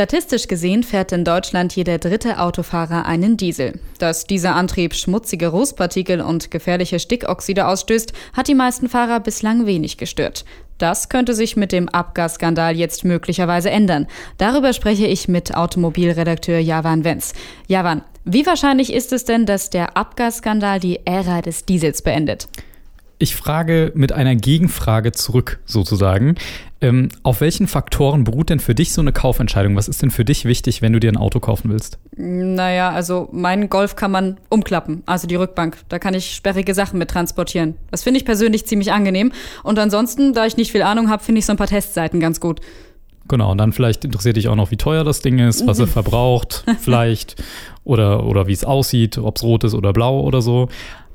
Statistisch gesehen fährt in Deutschland jeder dritte Autofahrer einen Diesel. Dass dieser Antrieb schmutzige Rußpartikel und gefährliche Stickoxide ausstößt, hat die meisten Fahrer bislang wenig gestört. Das könnte sich mit dem Abgasskandal jetzt möglicherweise ändern. Darüber spreche ich mit Automobilredakteur Javan Wenz. Javan, wie wahrscheinlich ist es denn, dass der Abgasskandal die Ära des Diesels beendet? Ich frage mit einer Gegenfrage zurück, sozusagen. Ähm, auf welchen Faktoren beruht denn für dich so eine Kaufentscheidung? Was ist denn für dich wichtig, wenn du dir ein Auto kaufen willst? Naja, also meinen Golf kann man umklappen, also die Rückbank. Da kann ich sperrige Sachen mit transportieren. Das finde ich persönlich ziemlich angenehm. Und ansonsten, da ich nicht viel Ahnung habe, finde ich so ein paar Testseiten ganz gut. Genau, und dann vielleicht interessiert dich auch noch, wie teuer das Ding ist, was er verbraucht, vielleicht, oder, oder wie es aussieht, ob es rot ist oder blau oder so.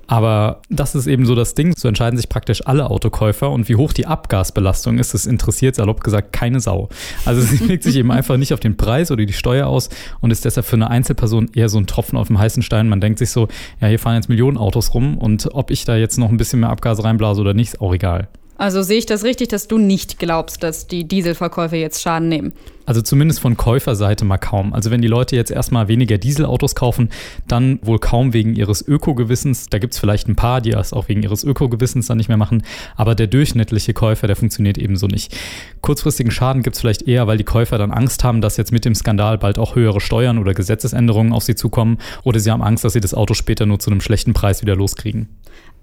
Aber das ist eben so das Ding. So entscheiden sich praktisch alle Autokäufer und wie hoch die Abgasbelastung ist, das interessiert salopp gesagt keine Sau. Also sie legt sich eben einfach nicht auf den Preis oder die Steuer aus und ist deshalb für eine Einzelperson eher so ein Tropfen auf dem heißen Stein. Man denkt sich so, ja, hier fahren jetzt Millionen Autos rum und ob ich da jetzt noch ein bisschen mehr Abgas reinblase oder nicht, ist auch egal. Also sehe ich das richtig, dass du nicht glaubst, dass die Dieselverkäufer jetzt Schaden nehmen? Also zumindest von Käuferseite mal kaum. Also wenn die Leute jetzt erstmal weniger Dieselautos kaufen, dann wohl kaum wegen ihres Ökogewissens. Da gibt es vielleicht ein paar, die das auch wegen ihres Ökogewissens dann nicht mehr machen. Aber der durchschnittliche Käufer, der funktioniert ebenso nicht. Kurzfristigen Schaden gibt es vielleicht eher, weil die Käufer dann Angst haben, dass jetzt mit dem Skandal bald auch höhere Steuern oder Gesetzesänderungen auf sie zukommen. Oder sie haben Angst, dass sie das Auto später nur zu einem schlechten Preis wieder loskriegen.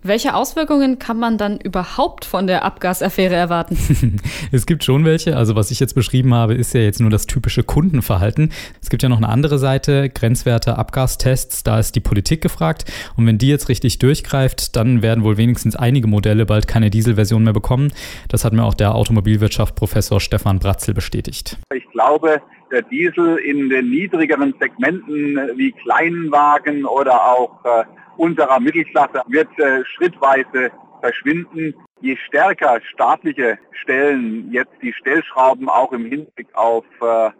Welche Auswirkungen kann man dann überhaupt von der Abgasaffäre erwarten? es gibt schon welche. Also was ich jetzt beschrieben habe, ist ja jetzt nur das typische Kundenverhalten. Es gibt ja noch eine andere Seite, Grenzwerte, Abgastests. Da ist die Politik gefragt. Und wenn die jetzt richtig durchgreift, dann werden wohl wenigstens einige Modelle bald keine Dieselversion mehr bekommen. Das hat mir auch der Automobilwirtschaft Professor Stefan Bratzel bestätigt. Ich glaube, der Diesel in den niedrigeren Segmenten wie Kleinwagen oder auch äh, unserer Mittelklasse wird äh, schrittweise verschwinden. Je stärker staatliche Stellen jetzt die Stellschrauben auch im Hinblick auf äh,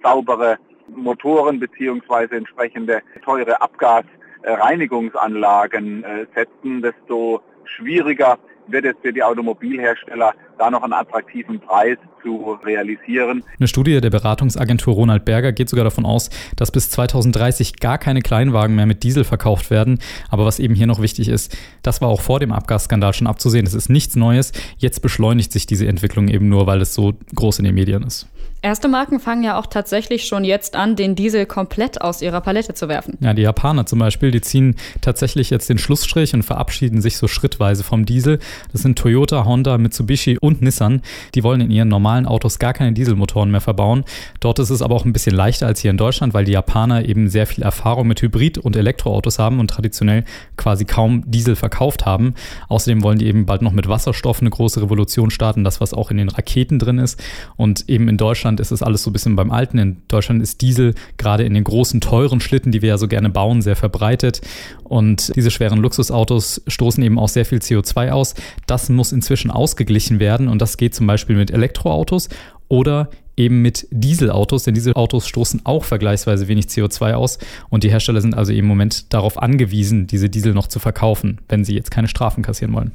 saubere Motoren beziehungsweise entsprechende teure Abgasreinigungsanlagen äh, setzen, desto schwieriger wird es für die Automobilhersteller, da noch einen attraktiven Preis zu realisieren. Eine Studie der Beratungsagentur Ronald Berger geht sogar davon aus, dass bis 2030 gar keine Kleinwagen mehr mit Diesel verkauft werden. Aber was eben hier noch wichtig ist, das war auch vor dem Abgasskandal schon abzusehen. Das ist nichts Neues. Jetzt beschleunigt sich diese Entwicklung eben nur, weil es so groß in den Medien ist. Erste Marken fangen ja auch tatsächlich schon jetzt an, den Diesel komplett aus ihrer Palette zu werfen. Ja, die Japaner zum Beispiel, die ziehen tatsächlich jetzt den Schlussstrich und verabschieden sich so schrittweise vom Diesel. Das sind Toyota, Honda, Mitsubishi und Nissan. Die wollen in ihren normalen Autos gar keine Dieselmotoren mehr verbauen. Dort ist es aber auch ein bisschen leichter als hier in Deutschland, weil die Japaner eben sehr viel Erfahrung mit Hybrid- und Elektroautos haben und traditionell quasi kaum Diesel verkauft haben. Außerdem wollen die eben bald noch mit Wasserstoff eine große Revolution starten, das was auch in den Raketen drin ist. Und eben in Deutschland ist es alles so ein bisschen beim Alten. In Deutschland ist Diesel gerade in den großen, teuren Schlitten, die wir ja so gerne bauen, sehr verbreitet. Und diese schweren Luxusautos stoßen eben auch sehr viel CO2 aus. Das muss inzwischen ausgeglichen werden und das geht zum Beispiel mit Elektroautos oder eben mit Dieselautos, denn diese Autos stoßen auch vergleichsweise wenig CO2 aus und die Hersteller sind also im Moment darauf angewiesen, diese Diesel noch zu verkaufen, wenn sie jetzt keine Strafen kassieren wollen.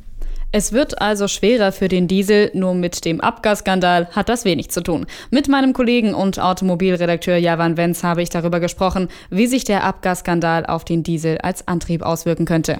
Es wird also schwerer für den Diesel, nur mit dem Abgasskandal hat das wenig zu tun. Mit meinem Kollegen und Automobilredakteur Javan Wenz habe ich darüber gesprochen, wie sich der Abgasskandal auf den Diesel als Antrieb auswirken könnte.